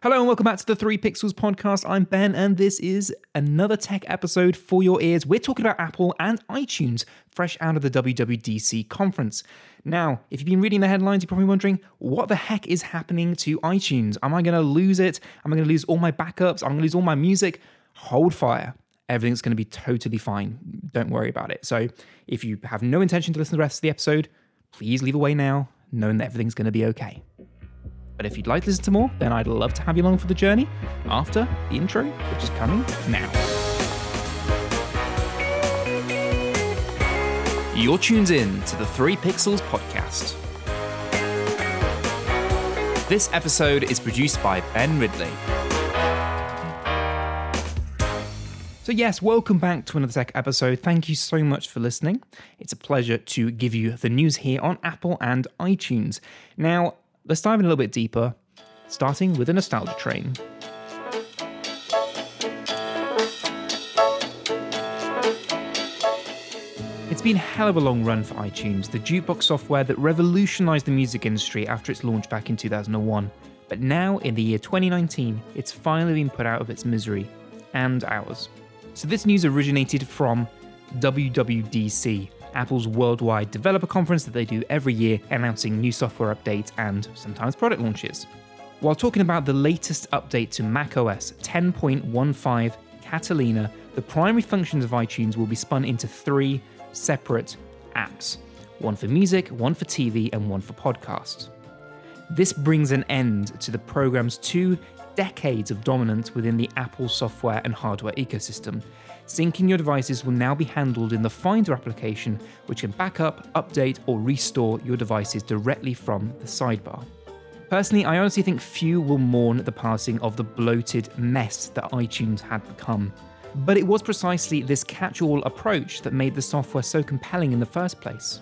Hello and welcome back to the 3 Pixels podcast. I'm Ben and this is another tech episode for your ears. We're talking about Apple and iTunes fresh out of the WWDC conference. Now, if you've been reading the headlines, you're probably wondering what the heck is happening to iTunes? Am I going to lose it? Am I going to lose all my backups? I'm going to lose all my music? Hold fire. Everything's going to be totally fine. Don't worry about it. So, if you have no intention to listen to the rest of the episode, please leave away now, knowing that everything's going to be okay. But if you'd like to listen to more, then I'd love to have you along for the journey after the intro, which is coming now. You're tuned in to the 3 Pixels podcast. This episode is produced by Ben Ridley. So, yes, welcome back to another tech episode. Thank you so much for listening. It's a pleasure to give you the news here on Apple and iTunes. Now, let's dive in a little bit deeper, starting with a nostalgia train. It's been hell of a long run for iTunes, the jukebox software that revolutionized the music industry after its launch back in 2001. But now, in the year 2019, it's finally been put out of its misery, and ours. So, this news originated from WWDC, Apple's worldwide developer conference that they do every year, announcing new software updates and sometimes product launches. While talking about the latest update to macOS 10.15 Catalina, the primary functions of iTunes will be spun into three separate apps one for music, one for TV, and one for podcasts. This brings an end to the program's two decades of dominance within the Apple software and hardware ecosystem. Syncing your devices will now be handled in the Finder application, which can back up, update, or restore your devices directly from the sidebar. Personally, I honestly think few will mourn the passing of the bloated mess that iTunes had become. But it was precisely this catch all approach that made the software so compelling in the first place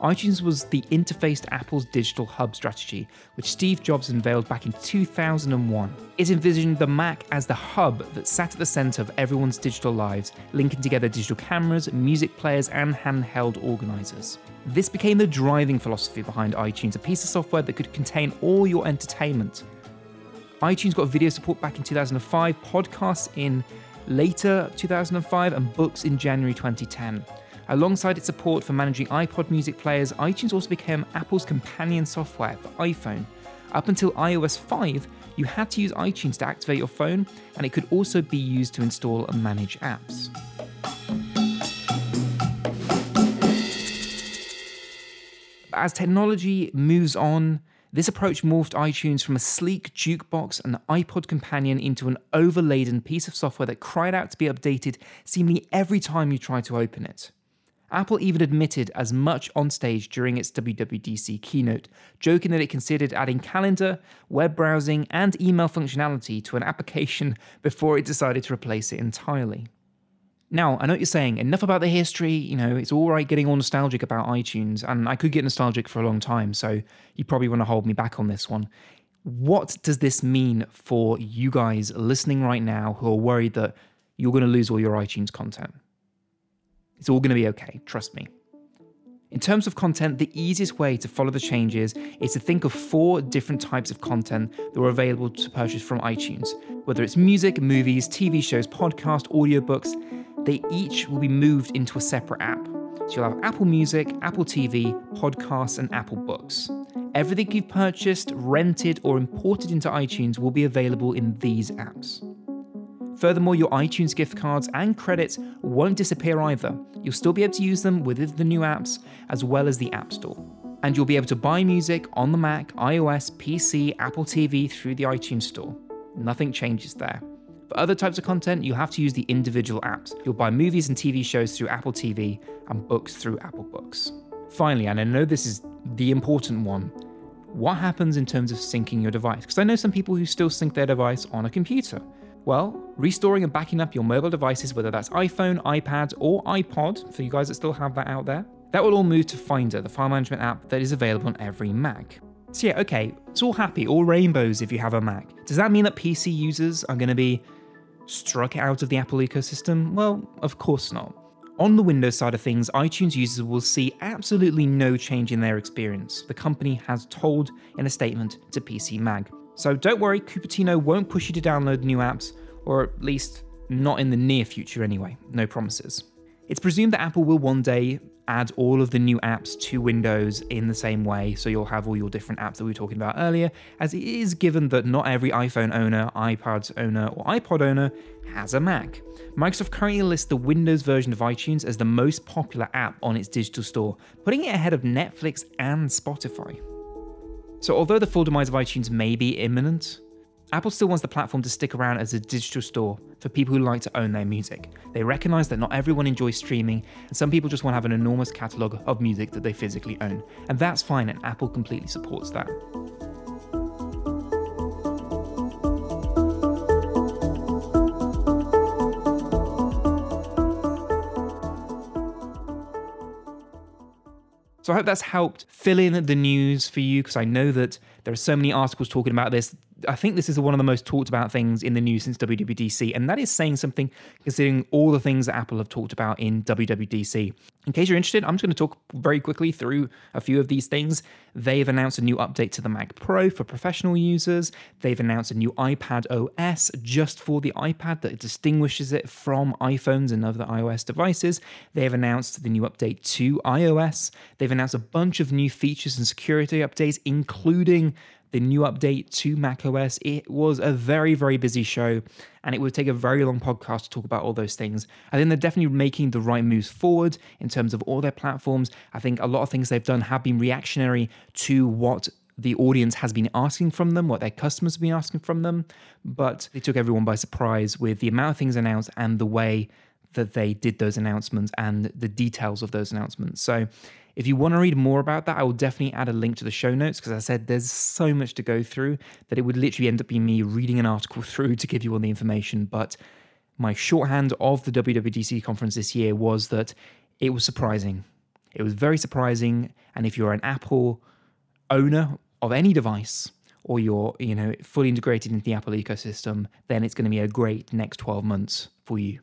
iTunes was the interface to Apple's digital hub strategy, which Steve Jobs unveiled back in 2001. It envisioned the Mac as the hub that sat at the center of everyone's digital lives, linking together digital cameras, music players, and handheld organizers. This became the driving philosophy behind iTunes, a piece of software that could contain all your entertainment. iTunes got video support back in 2005, podcasts in later 2005, and books in January 2010. Alongside its support for managing iPod music players, iTunes also became Apple's companion software for iPhone. Up until iOS 5, you had to use iTunes to activate your phone, and it could also be used to install and manage apps. As technology moves on, this approach morphed iTunes from a sleek jukebox and iPod companion into an overladen piece of software that cried out to be updated seemingly every time you tried to open it. Apple even admitted as much on stage during its WWDC keynote, joking that it considered adding calendar, web browsing, and email functionality to an application before it decided to replace it entirely. Now, I know what you're saying, enough about the history, you know, it's all right getting all nostalgic about iTunes, and I could get nostalgic for a long time, so you probably want to hold me back on this one. What does this mean for you guys listening right now who are worried that you're going to lose all your iTunes content? It's all going to be okay, trust me. In terms of content, the easiest way to follow the changes is to think of four different types of content that are available to purchase from iTunes. Whether it's music, movies, TV shows, podcast, audiobooks, they each will be moved into a separate app. So you'll have Apple Music, Apple TV, podcasts, and Apple Books. Everything you've purchased, rented, or imported into iTunes will be available in these apps. Furthermore, your iTunes gift cards and credits won't disappear either. You'll still be able to use them with the new apps as well as the App Store. And you'll be able to buy music on the Mac, iOS, PC, Apple TV through the iTunes Store. Nothing changes there. For other types of content, you'll have to use the individual apps. You'll buy movies and TV shows through Apple TV and books through Apple Books. Finally, and I know this is the important one, what happens in terms of syncing your device? Because I know some people who still sync their device on a computer. Well, restoring and backing up your mobile devices, whether that's iPhone, iPad, or iPod, for you guys that still have that out there, that will all move to Finder, the file management app that is available on every Mac. So, yeah, okay, it's all happy, all rainbows if you have a Mac. Does that mean that PC users are going to be struck out of the Apple ecosystem? Well, of course not. On the Windows side of things, iTunes users will see absolutely no change in their experience, the company has told in a statement to PC Mag. So don't worry, Cupertino won't push you to download new apps, or at least not in the near future anyway. No promises. It's presumed that Apple will one day add all of the new apps to Windows in the same way, so you'll have all your different apps that we were talking about earlier, as it is given that not every iPhone owner, iPad owner, or iPod owner has a Mac. Microsoft currently lists the Windows version of iTunes as the most popular app on its digital store, putting it ahead of Netflix and Spotify. So, although the full demise of iTunes may be imminent, Apple still wants the platform to stick around as a digital store for people who like to own their music. They recognize that not everyone enjoys streaming, and some people just want to have an enormous catalog of music that they physically own. And that's fine, and Apple completely supports that. So I hope that's helped fill in the news for you because I know that there are so many articles talking about this. I think this is one of the most talked about things in the news since WWDC, and that is saying something considering all the things that Apple have talked about in WWDC. In case you're interested, I'm just going to talk very quickly through a few of these things. They've announced a new update to the Mac Pro for professional users. They've announced a new iPad OS just for the iPad that distinguishes it from iPhones and other iOS devices. They've announced the new update to iOS. They've announced a bunch of new features and security updates, including the new update to macOS. It was a very, very busy show, and it would take a very long podcast to talk about all those things. I think they're definitely making the right moves forward in terms of all their platforms. I think a lot of things they've done have been reactionary to what the audience has been asking from them, what their customers have been asking from them, but they took everyone by surprise with the amount of things announced and the way that they did those announcements and the details of those announcements. So if you want to read more about that, I will definitely add a link to the show notes because I said there's so much to go through that it would literally end up being me reading an article through to give you all the information. But my shorthand of the WWDC conference this year was that it was surprising. It was very surprising. And if you're an Apple owner of any device, or you're you know fully integrated into the Apple ecosystem, then it's going to be a great next 12 months for you.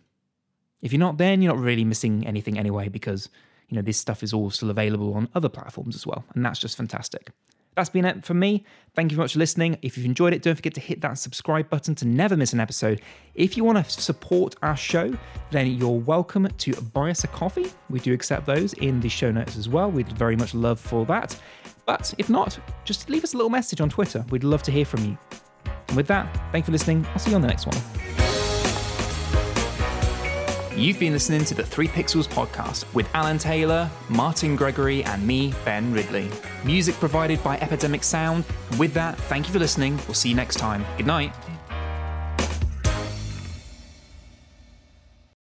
If you're not, then you're not really missing anything anyway because you know, this stuff is all still available on other platforms as well. And that's just fantastic. That's been it for me. Thank you very much for listening. If you've enjoyed it, don't forget to hit that subscribe button to never miss an episode. If you want to support our show, then you're welcome to buy us a coffee. We do accept those in the show notes as well. We'd very much love for that. But if not, just leave us a little message on Twitter. We'd love to hear from you. And with that, thank you for listening. I'll see you on the next one. You've been listening to the 3 Pixels podcast with Alan Taylor, Martin Gregory, and me, Ben Ridley. Music provided by Epidemic Sound. With that, thank you for listening. We'll see you next time. Good night.